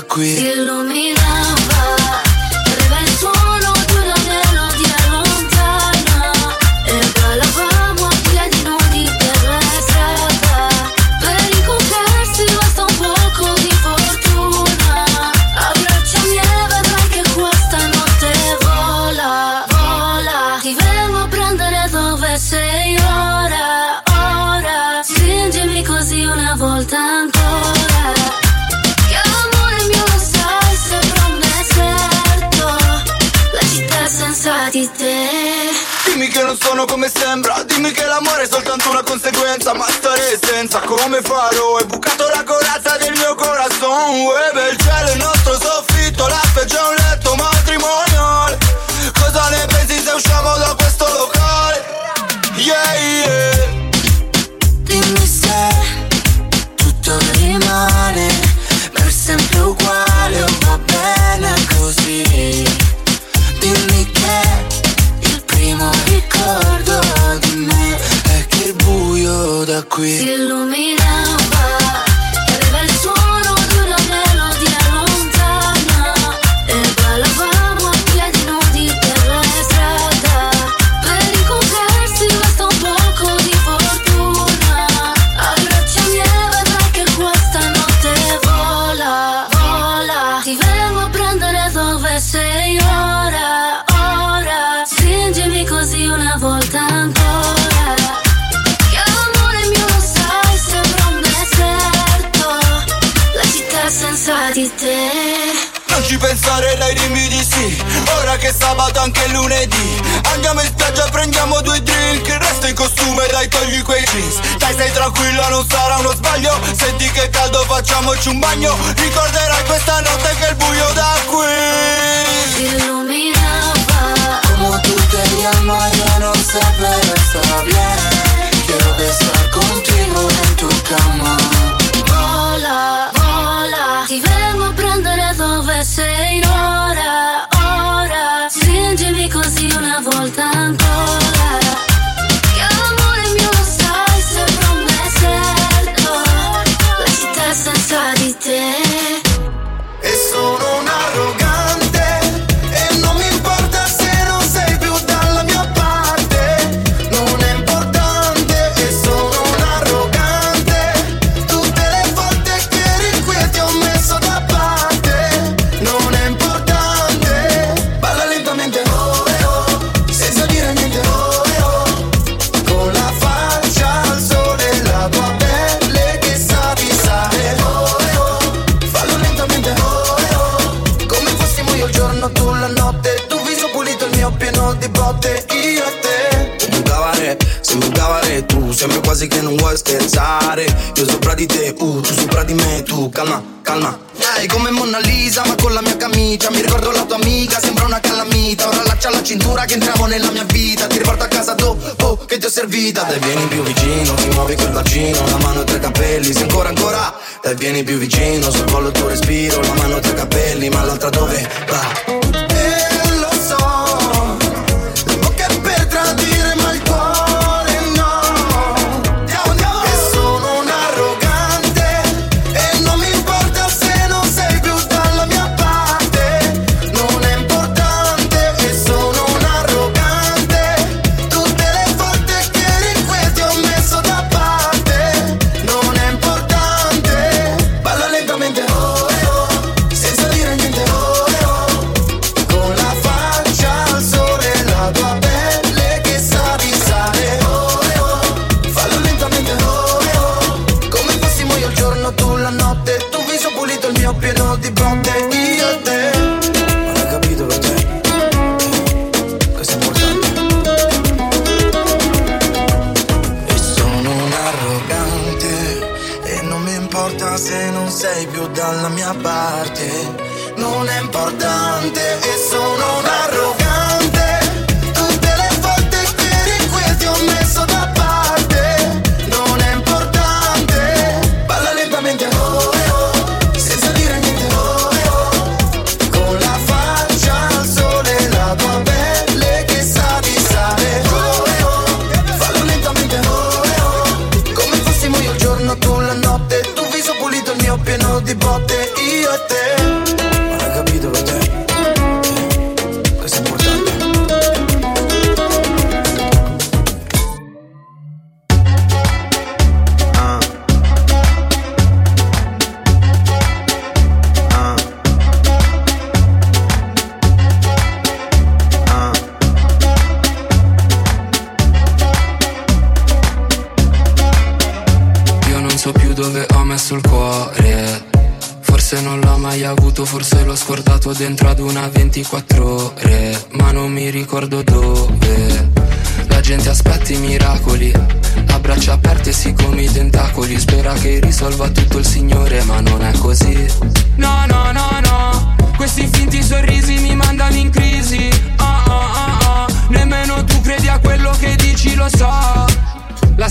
qui. Si illuminava, come farò Hai bucato la corazza del mio corazon. Uè il cielo il nostro soffitto La è un letto matrimoniale Cosa ne pensi se usciamo da questo locale? Yeah yeah. Dimmi se tutto rimane Per sempre uguale o va bene così. Dimmi che il primo ricordo di me è che il buio da Si qui anche è lunedì. Andiamo in spiaggia prendiamo due drink. Resto in costume dai togli quei jeans. Dai stai tranquilla non sarà uno sbaglio. Senti che caldo facciamoci un bagno. Ricorderai questa notte che il buio da Si qui. Illuminava Como tú te llamas yo no sé pero está bien Quiero estar contigo en tu cama Vola, vola Ti vengo a prendere dove sei ora, una di te, uh, tu sopra di me Tu calma, calma. Dai come Mona Lisa ma con la mia camicia. Mi ricordo la tua amica, sembra una calamita. Ora laccia la cintura che entriamo nella mia vita. Ti riporto a casa dopo che ti ho servita. Dai vieni più vicino, ti muovi quel bacino La mano tra i capelli, se ancora ancora. Dai vieni più vicino, sul collo il tuo respiro. La mano tra i capelli, ma l'altra dove va?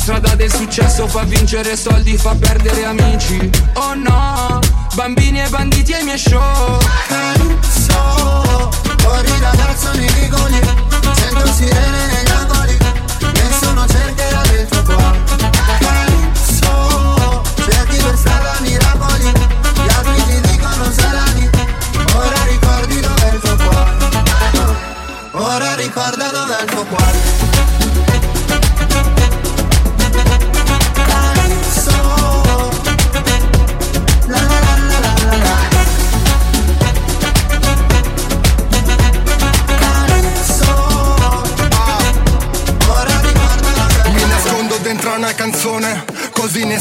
strada del successo fa vincere soldi, fa perdere amici. Oh no, bambini e banditi ai miei show. Penso, corri ragazzo di Vigoli Sento sirene negli angoli Nessuno cercherà dentro qua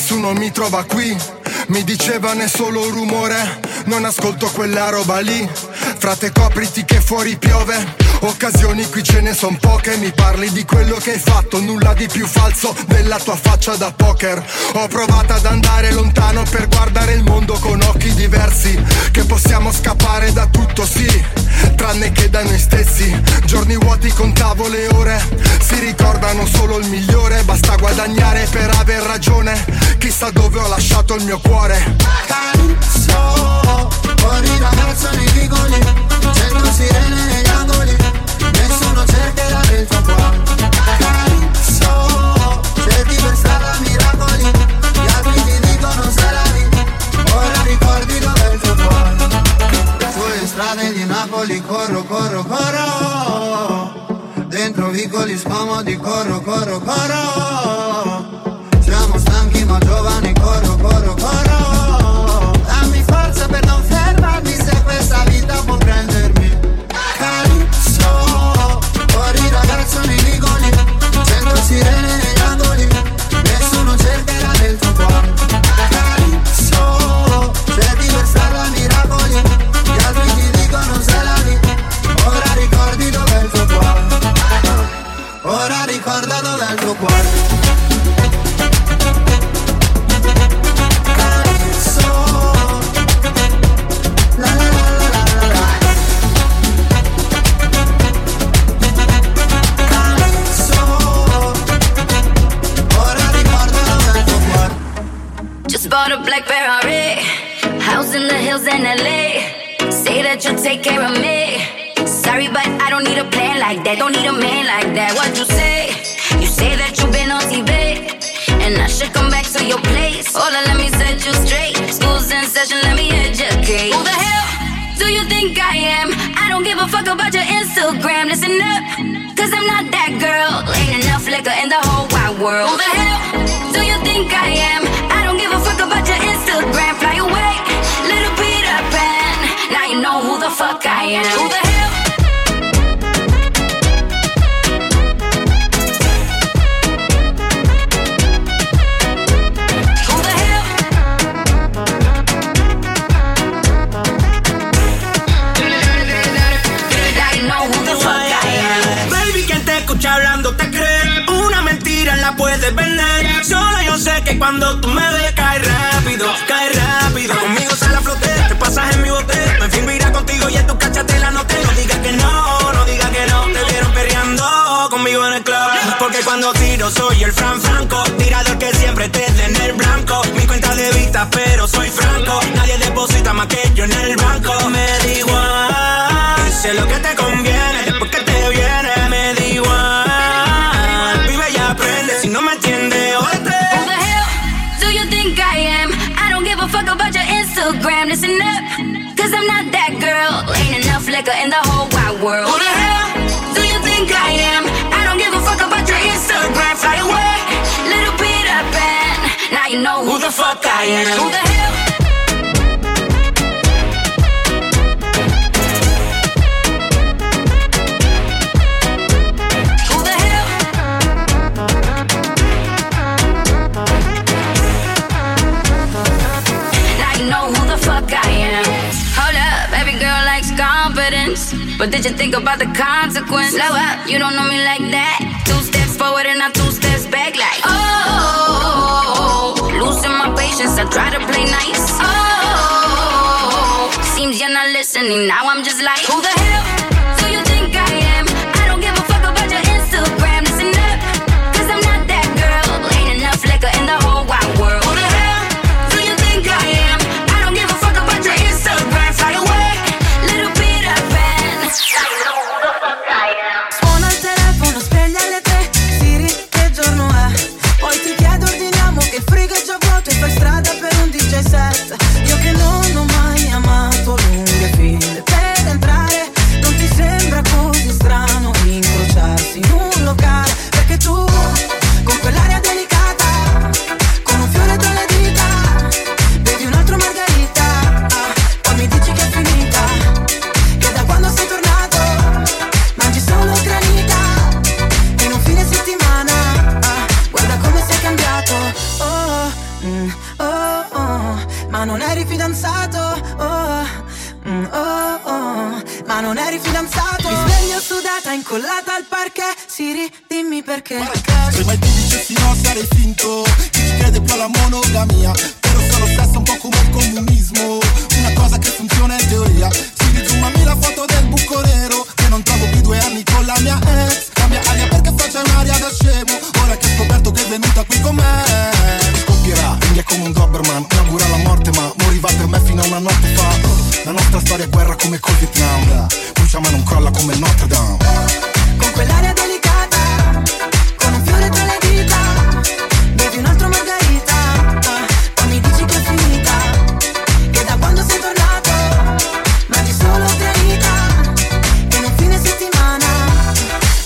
nessuno mi trova qui. Mi dicevano è solo rumore, non ascolto quella roba lì. Frate copriti che fuori piove. Occasioni qui ce ne son poche, mi parli di quello che hai fatto, nulla di più falso della tua faccia da poker. Ho provato ad andare lontano per guardare il mondo con occhi diversi, che possiamo scappare da tutto, sì tranne che da noi stessi. Giorni vuoti con tavole e ore, si ricordano solo il migliore, basta guadagnare per aver ragione. Chissà dove ho lasciato il mio cuore. Canzio, fuori da piazza nei vicoli, cento sirene negli angoli, nessuno cercherà il tuo cuore. Canzio, cerchi per strada miracoli, gli altri ti dicono sarà lì, ora ricordi dove è il tuo cuore. Le tue strade Napoli corro, corro, corro. Dentro vicoli scomodi corro, corro, corro. Siamo stanchi ma giovani corro, corro, corro. I am. Who the hell? But did you think about the consequence? Slow up, you don't know me like that. Two steps forward and not two steps back, like. Oh emotions. I try to play nice. Oh, seems you're not listening. Now I'm just like, who the hell? ma non eri fidanzato. Oh, mm, oh, oh, ma non eri fidanzato. Mi sveglio sudata, incollata al parquet. Siri, dimmi perché. Se mai ti dicessi no, sarei finto. Chi ci crede più alla monogamia? Però sono stesso un po' come il comunismo. Una cosa che funziona in teoria. Siri, zoomami la foto del buco nero. Che non trovo più due anni con la mia ex. Cambia aria perché faccia un'aria da scemo. Ora che ho scoperto che è venuta qui con me copierà Inghia come un Doberman, mi augura la morte ma moriva per me fino a una notte fa. La nostra storia è guerra come col Vietnam. Brucia ma non crolla come Notre Dame. Con quell'aria delicata Con un fiore tra le dita Bevi un altro margarita ah, Ma mi dici che è finita Che da quando sei tornato Mangi solo granita Che non fine settimana.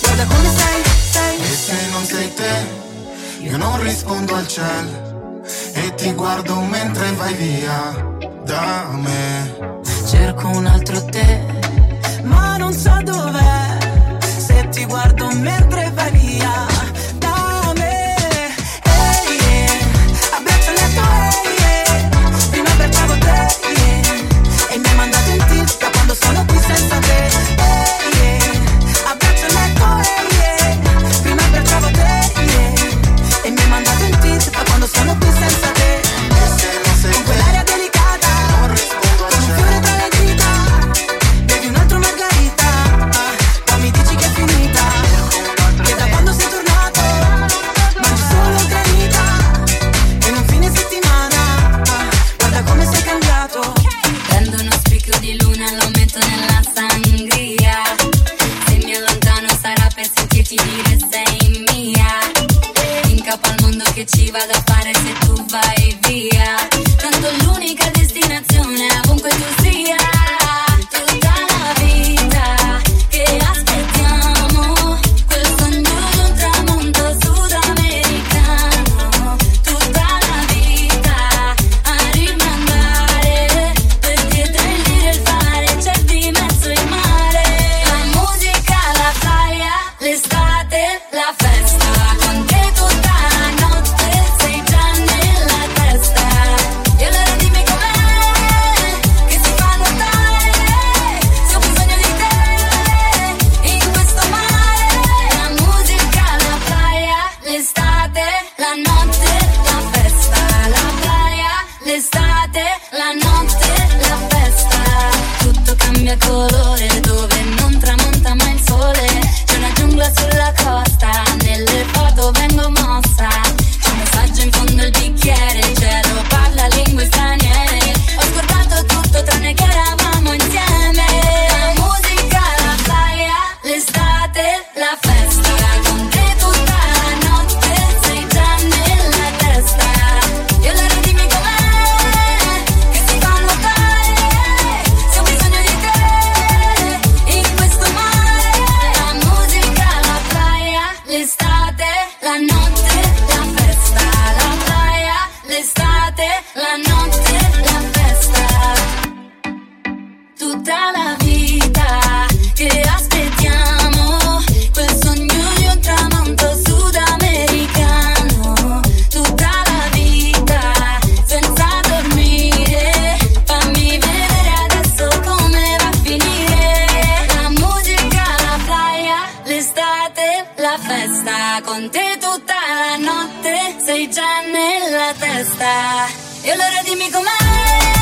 Guarda come sei, sei. E se non sei te Io non rispondo al cielo ti guardo mentre vai via da me. Cerco un altro te, ma non so dov'è. Se ti guardo mentre vai via. E mi ha mandato un tip quando sono qui senza te con te tutta la notte sei già nella testa. E allora dimmi com'è.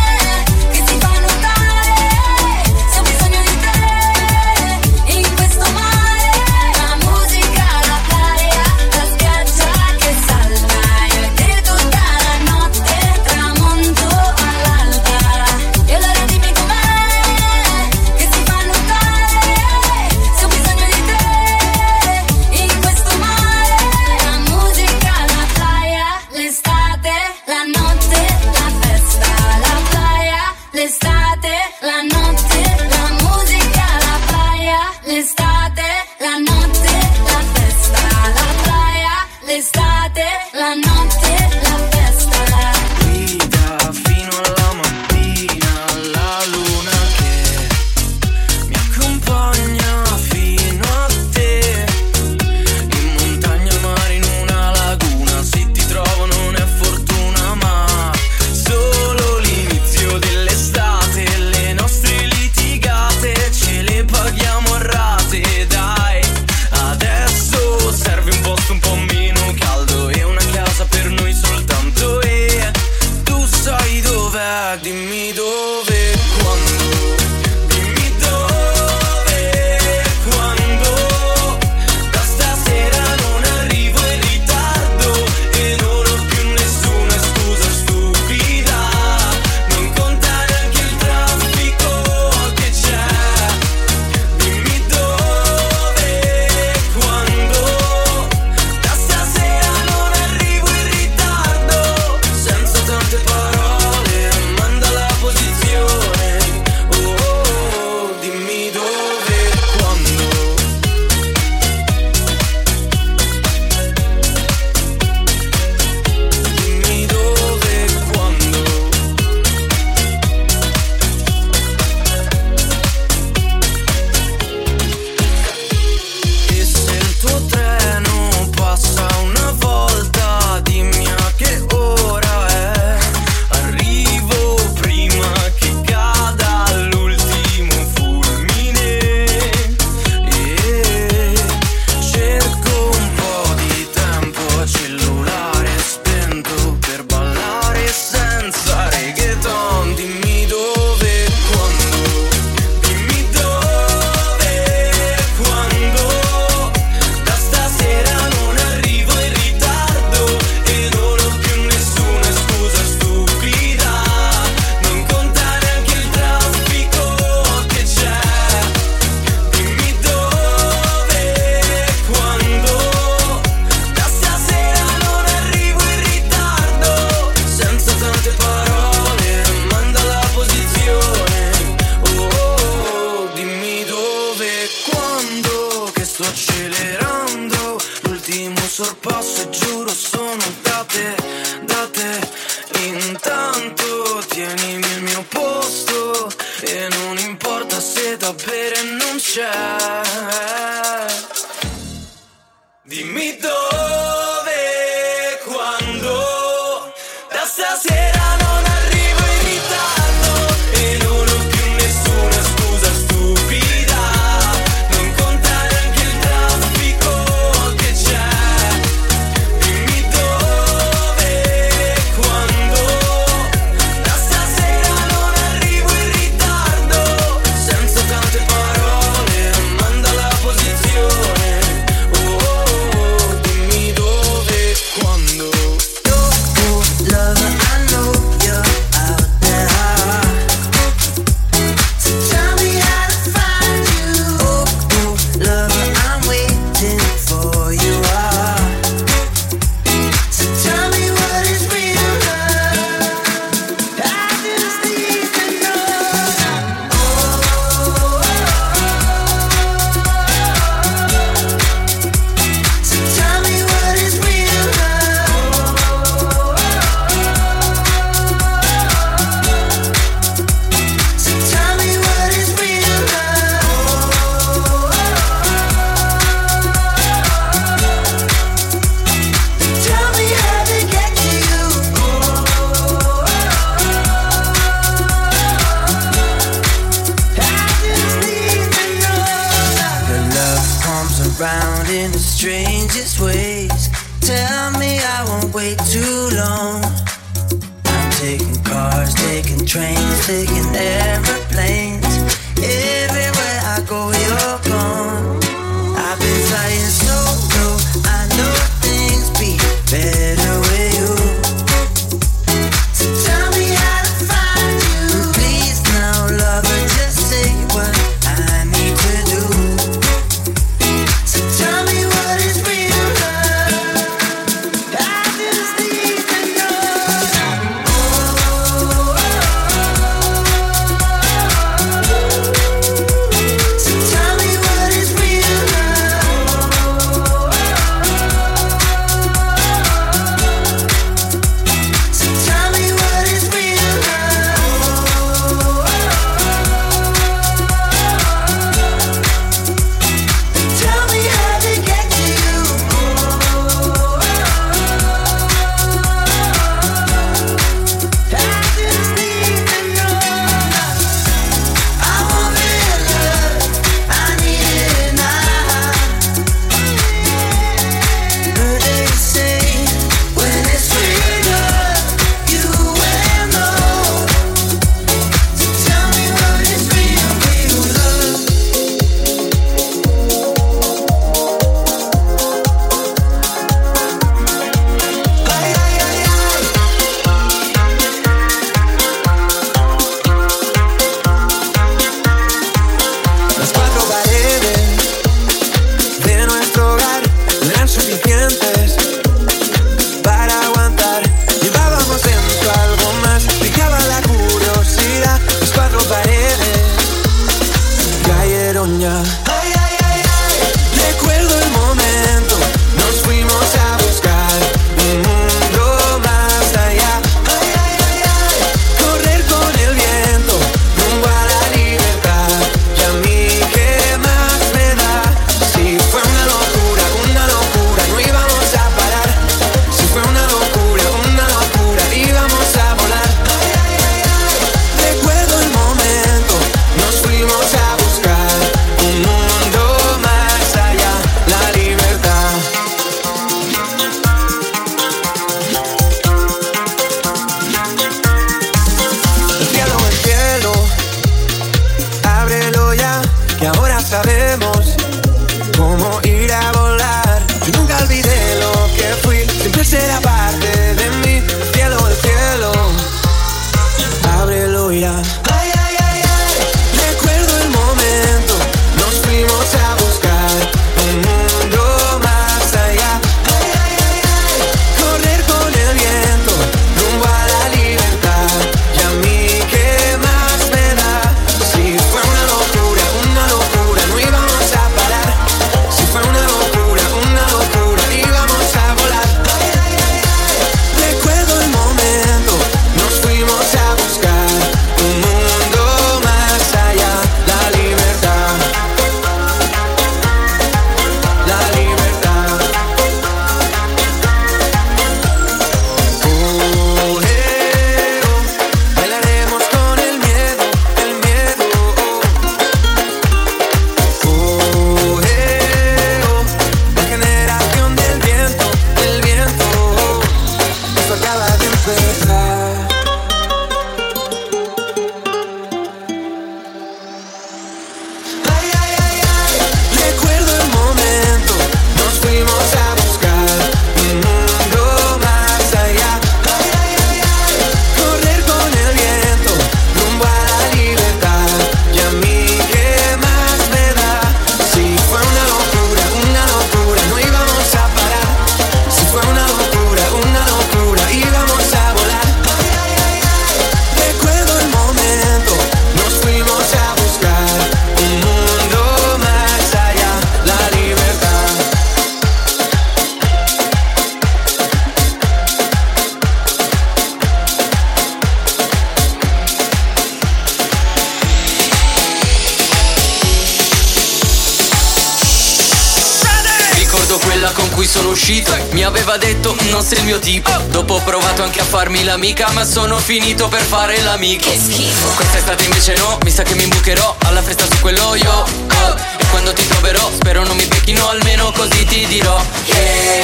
Cui sono uscito Mi aveva detto non sei il mio tipo Dopo ho provato anche a farmi l'amica Ma sono finito per fare l'amico. Che schifo. Quest'estate invece no Mi sa che mi imbucherò Alla festa su quello io oh. E quando ti troverò spero non mi becchino almeno così ti dirò. Che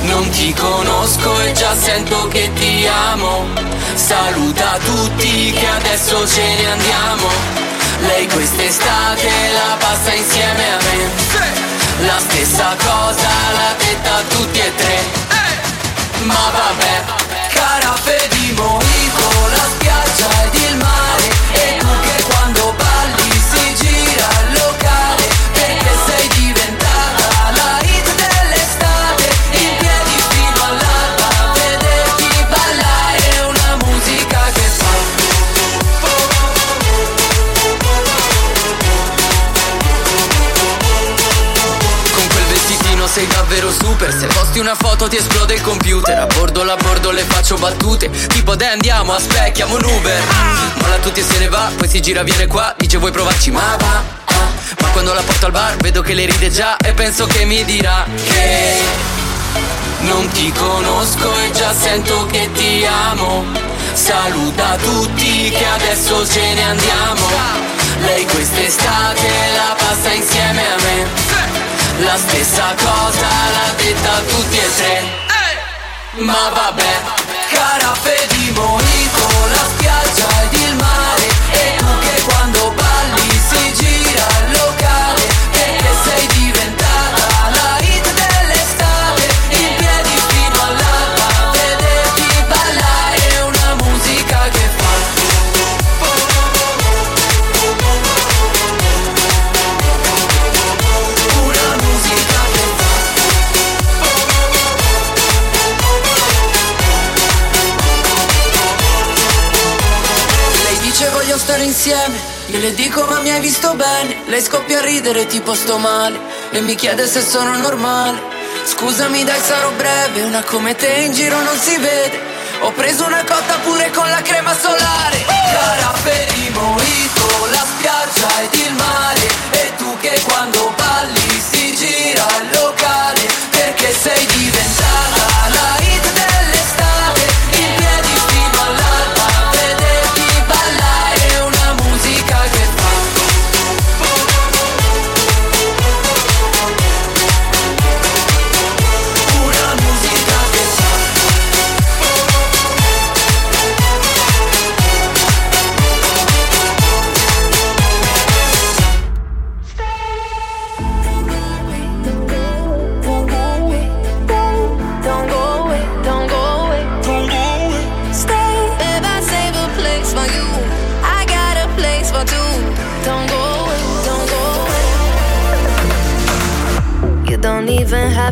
non ti conosco e già sento che ti amo. Saluta tutti che adesso ce ne andiamo. Lei quest'estate la passa insieme a me La stessa cosa l'ha detta a tutti e tre. Ma vabbè, carafe di mojito, la spiaggia ed il super Se posti una foto ti esplode il computer. A bordo la bordo le faccio battute. Tipo dai andiamo, aspecchiamo un Uber. Molla tutti e se ne va, poi si gira viene qua Dice vuoi provarci? Ma va. Ma quando la porto al bar vedo che le ride già E penso che mi dirà che non ti conosco e già sento che ti amo. Saluta tutti che adesso ce ne andiamo. Lei quest'estate la passa insieme a me La stessa cosa l'ha detta a tutti e tre. Ma vabbè, carafe di mojito, la spiaggia hai visto bene. Lei scoppia a ridere tipo sto male e mi chiede se sono normale. Scusami dai sarò breve, una come te in giro non si vede. Ho preso una cotta pure con la crema solare. Carafe di mojito, la spiaggia ed il mare E tu che quando balli si gira il locale Perché sei diventata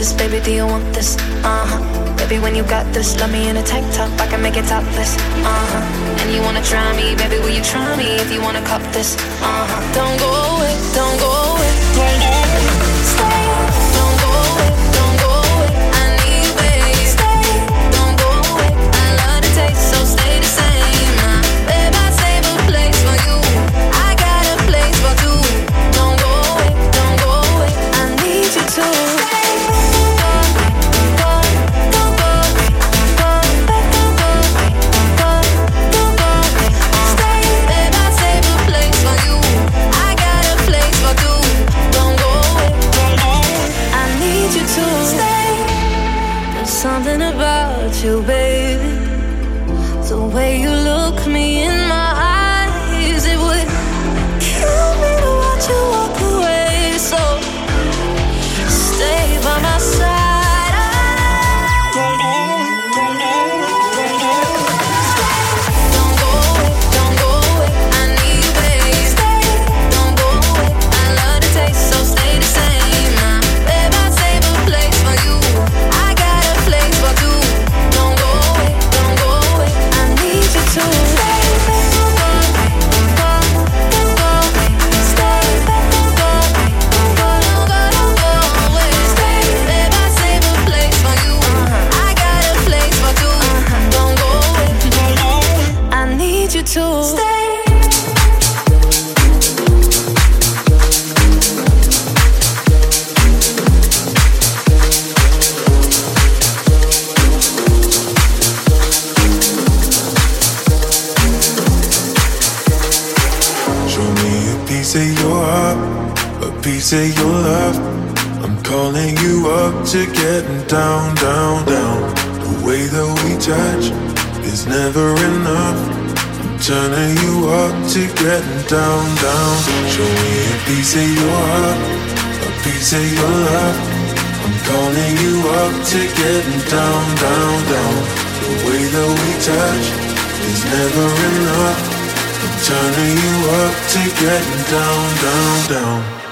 this, baby, do you want this? Uh huh. Baby, when you got this, let me in a tank top, I can make it topless. Uh huh. And you wanna try me, baby, will you try me if you wanna cop this? Uh huh. Don't go away, don't go away, don't go away.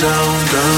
down, down.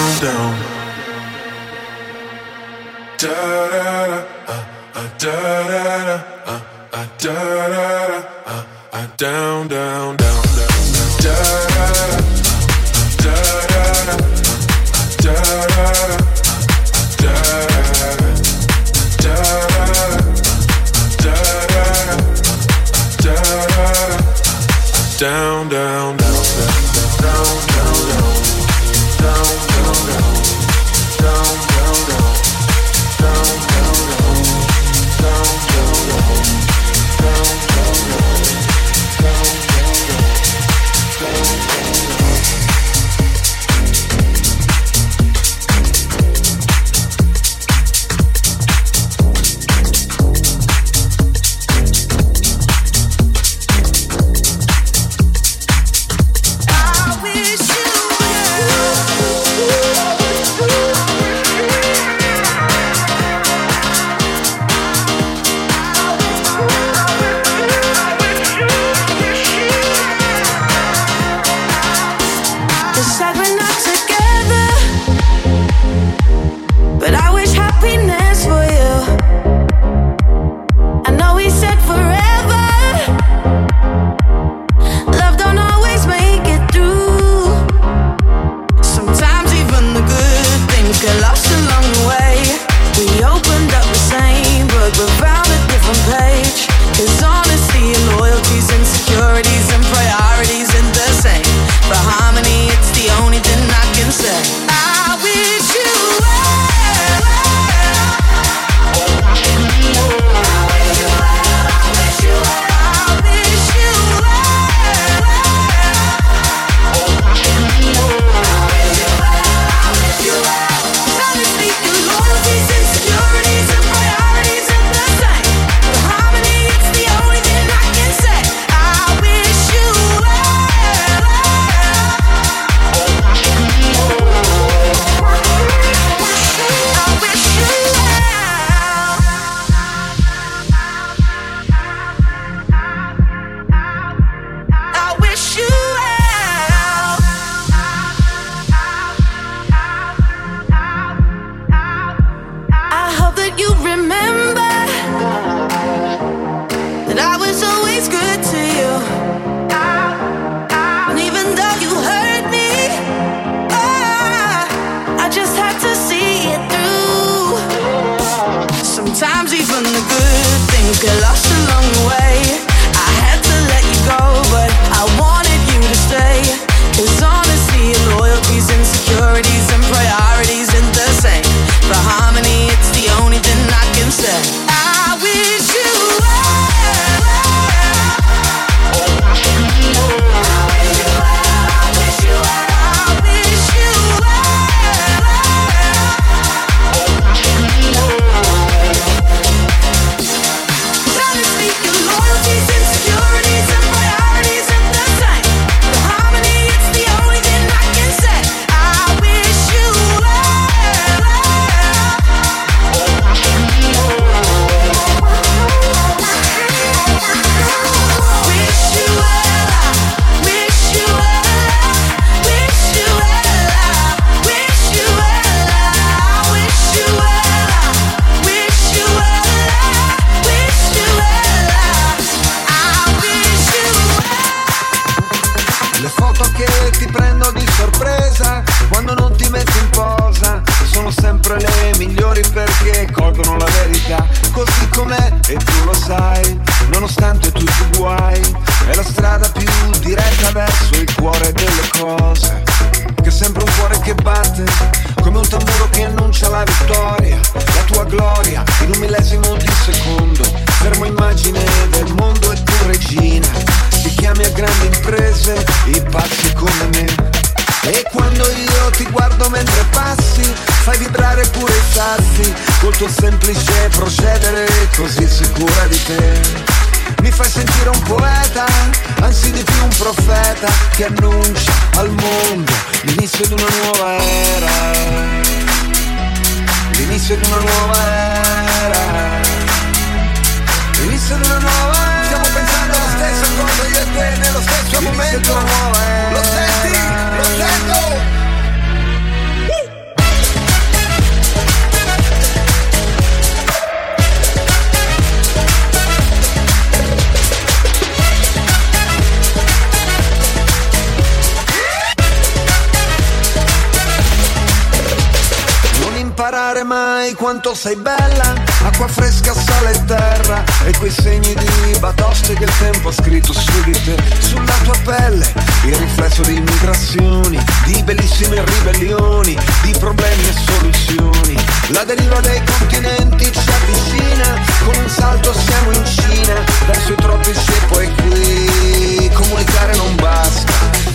Quanto sei bella Acqua fresca, sale e terra E quei segni di batoste che il tempo ha scritto su di te. Sulla tua pelle Il riflesso di migrazioni Di bellissime ribellioni Di problemi e soluzioni. La deriva dei continenti ci avvicina Con un salto siamo in Cina Verso i tropici e poi qui. Comunicare non basta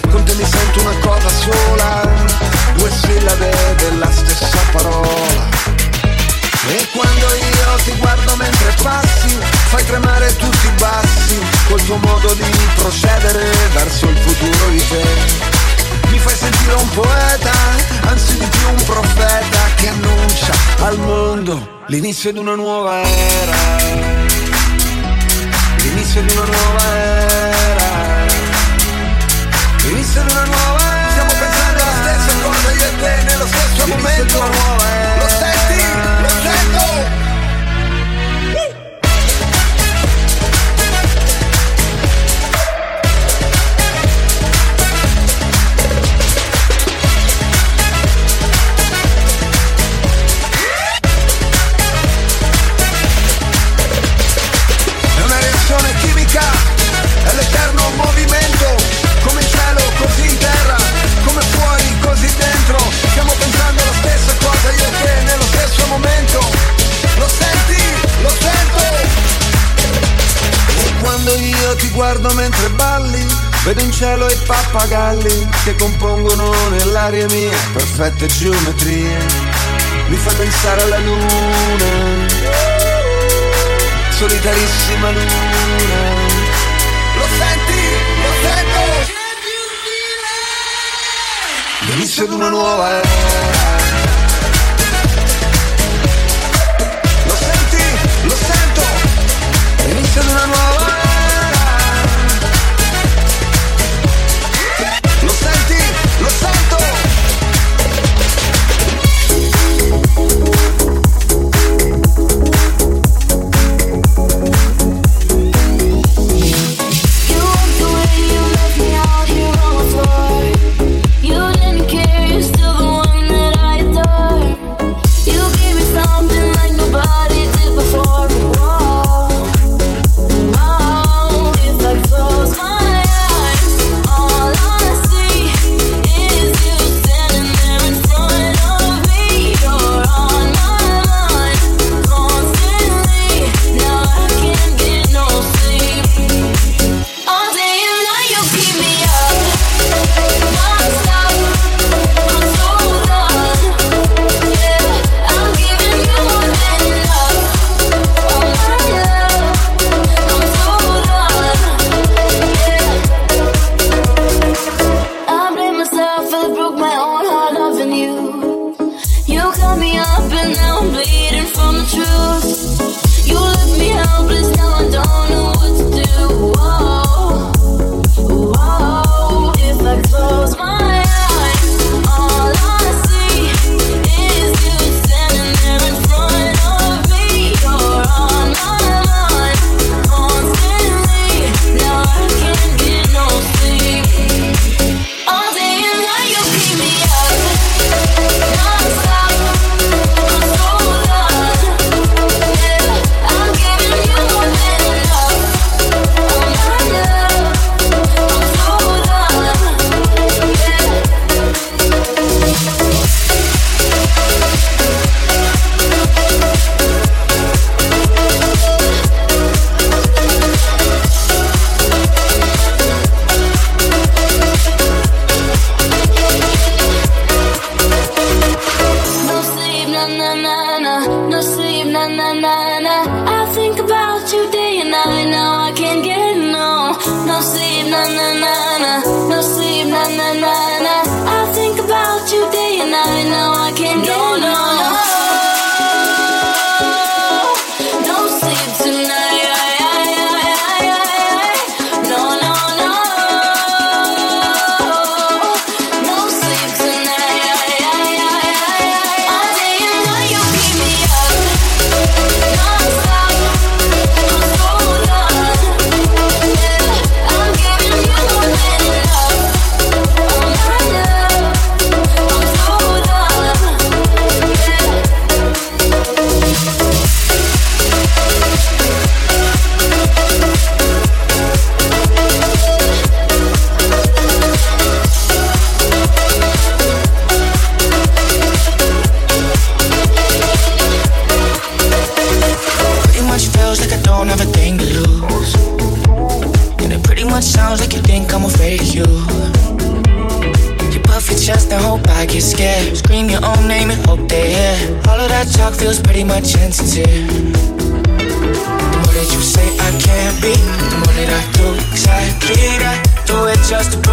Con te mi sento una cosa sola Due sillabe della stessa parola e quando io ti guardo mentre passi, fai tremare tutti i bassi, col tuo modo di procedere verso il futuro di te. Mi fai sentire un poeta, anzi di più un profeta, che annuncia al mondo l'inizio di una nuova era. L'inizio di una nuova era. L'inizio di una nuova era. Stiamo pensando alla stessa cosa io e te nello stesso momento. Ti guardo mentre balli, vedo in cielo i pappagalli che compongono nell'aria mia perfette geometrie. Mi fa pensare alla luna solitarissima luna. Lo senti? Lo sento? L'inizio di una nuova era. Lo senti? Lo sento? L'inizio di una nuova era.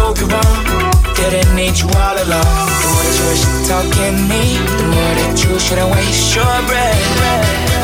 talk about Didn't need you all along The more you were talking me. The more that you shouldn't waste your breath.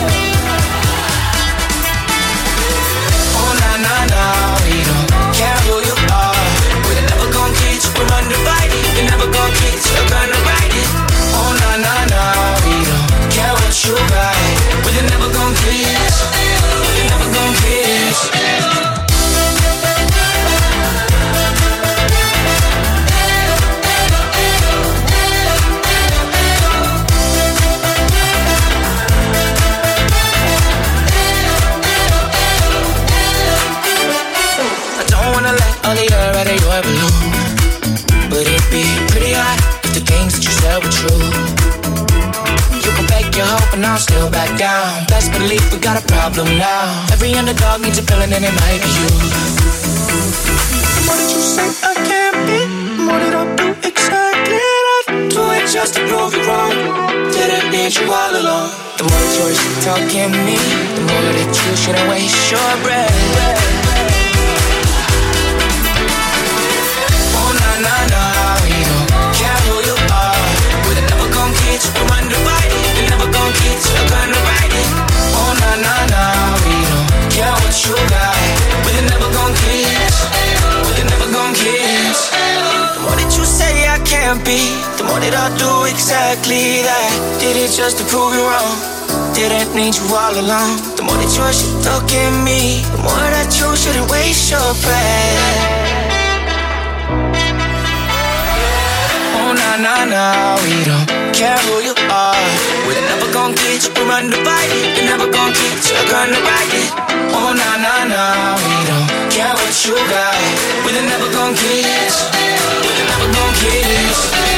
and I'll still back down. Best belief we got a problem now. Every underdog needs a villain and it might be you. What did you say I can't be? What did I do exactly? I do it just to prove you wrong. Didn't need you all along. The more the tourists talk talking me, the more that you should I waste your breath. sugar. But they never gon' kiss. But they never gon' The more that you say I can't be, the more that I do exactly that. Did it just to prove you wrong. Didn't need you all along. The more that you're stuck in me, the more that you shouldn't waste your breath. Oh, nah, nah, nah, we don't care who you are gon' get you, we run the fight. You never gon' get you, I gonna rock it. Oh, nah, nah, nah, we don't care what you got. We're never gon' get you, we're never gon' get you.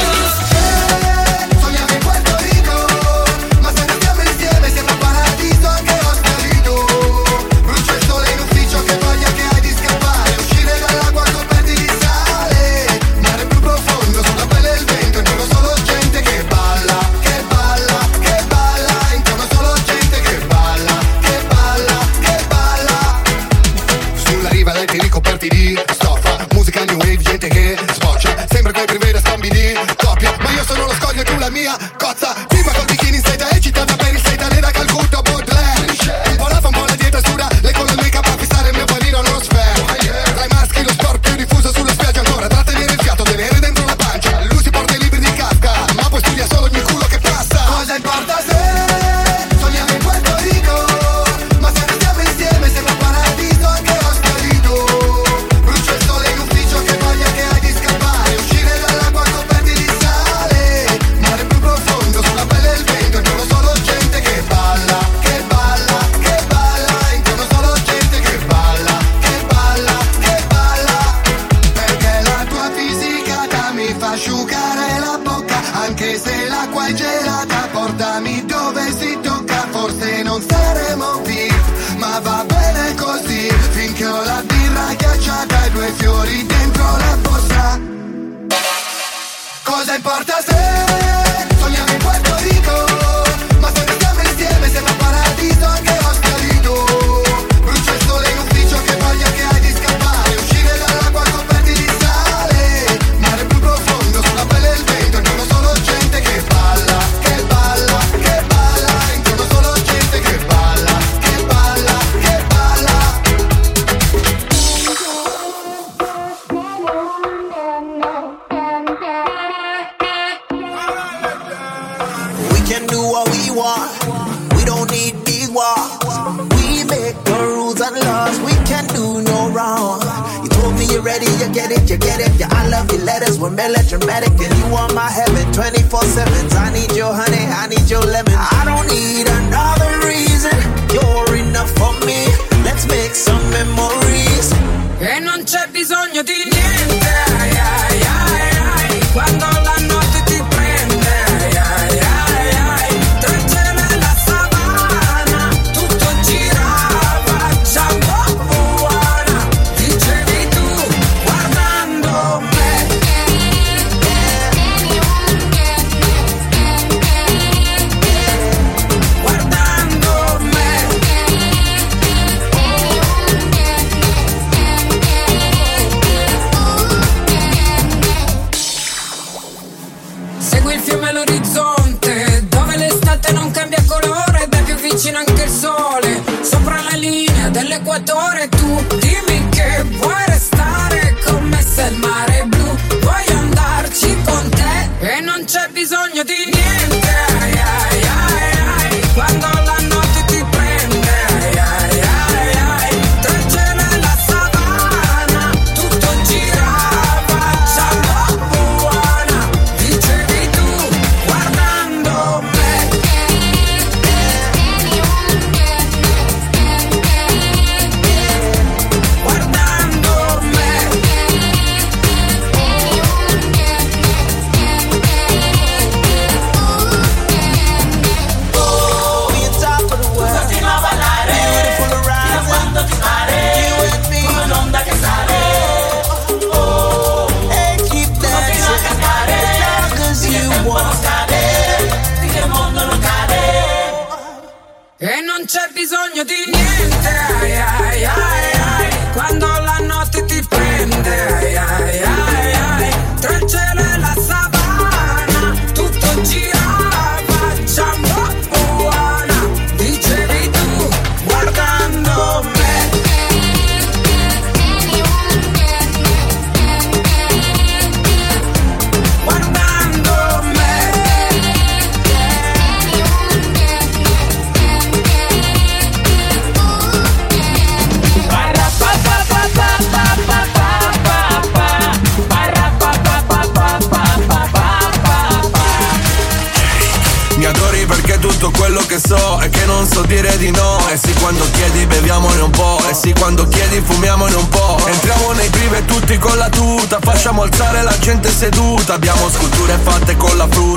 automatic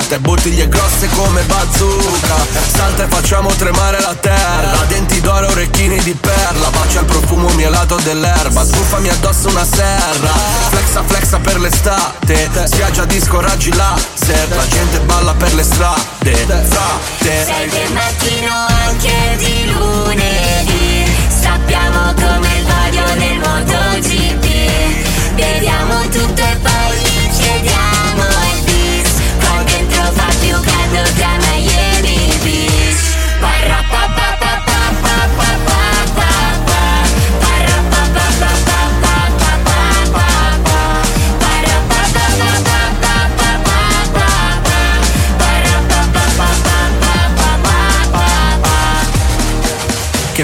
Salta e bottiglie grosse come bazooka. Salta e facciamo tremare la terra. Denti d'oro, orecchini di perla. Bacia il profumo mielato dell'erba. Sbuffami addosso una serra. Flexa flexa per l'estate. Spiaggia disco raggi laser. La gente balla per le strade.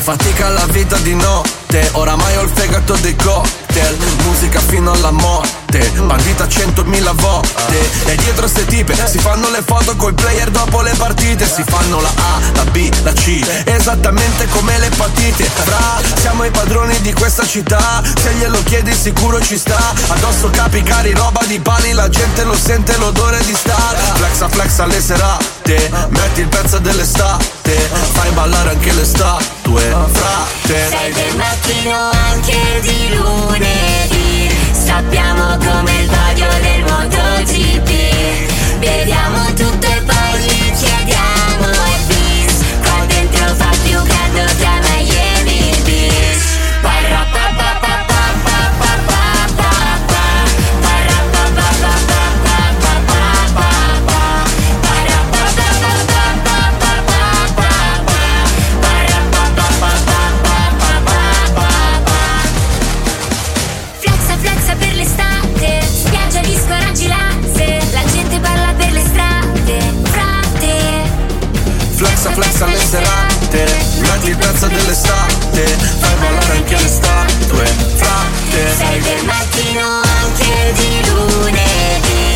fatica la vita di notte. Oramai ho il fegato dei cocktail Musica fino alla morte. Bandita centomila volte. E dietro ste tipe si fanno le foto coi player dopo le partite. Si fanno la A, la B, la C Esattamente come le patite. Fra, siamo i padroni di questa città. Se glielo chiedi sicuro ci sta. Addosso capi cari, roba di pali La gente lo sente l'odore di star. Flexa flexa le serate frate Metti il pezzo dell'estate Fai ballare anche le statue Frate. Sei del mattino anche di lunedì Sappiamo come il bagno del MotoGP. Vediamo tutti serate Metti il pezzo dell'estate Fai volare anche le statue Frate. Sei del mattino anche di lunedì.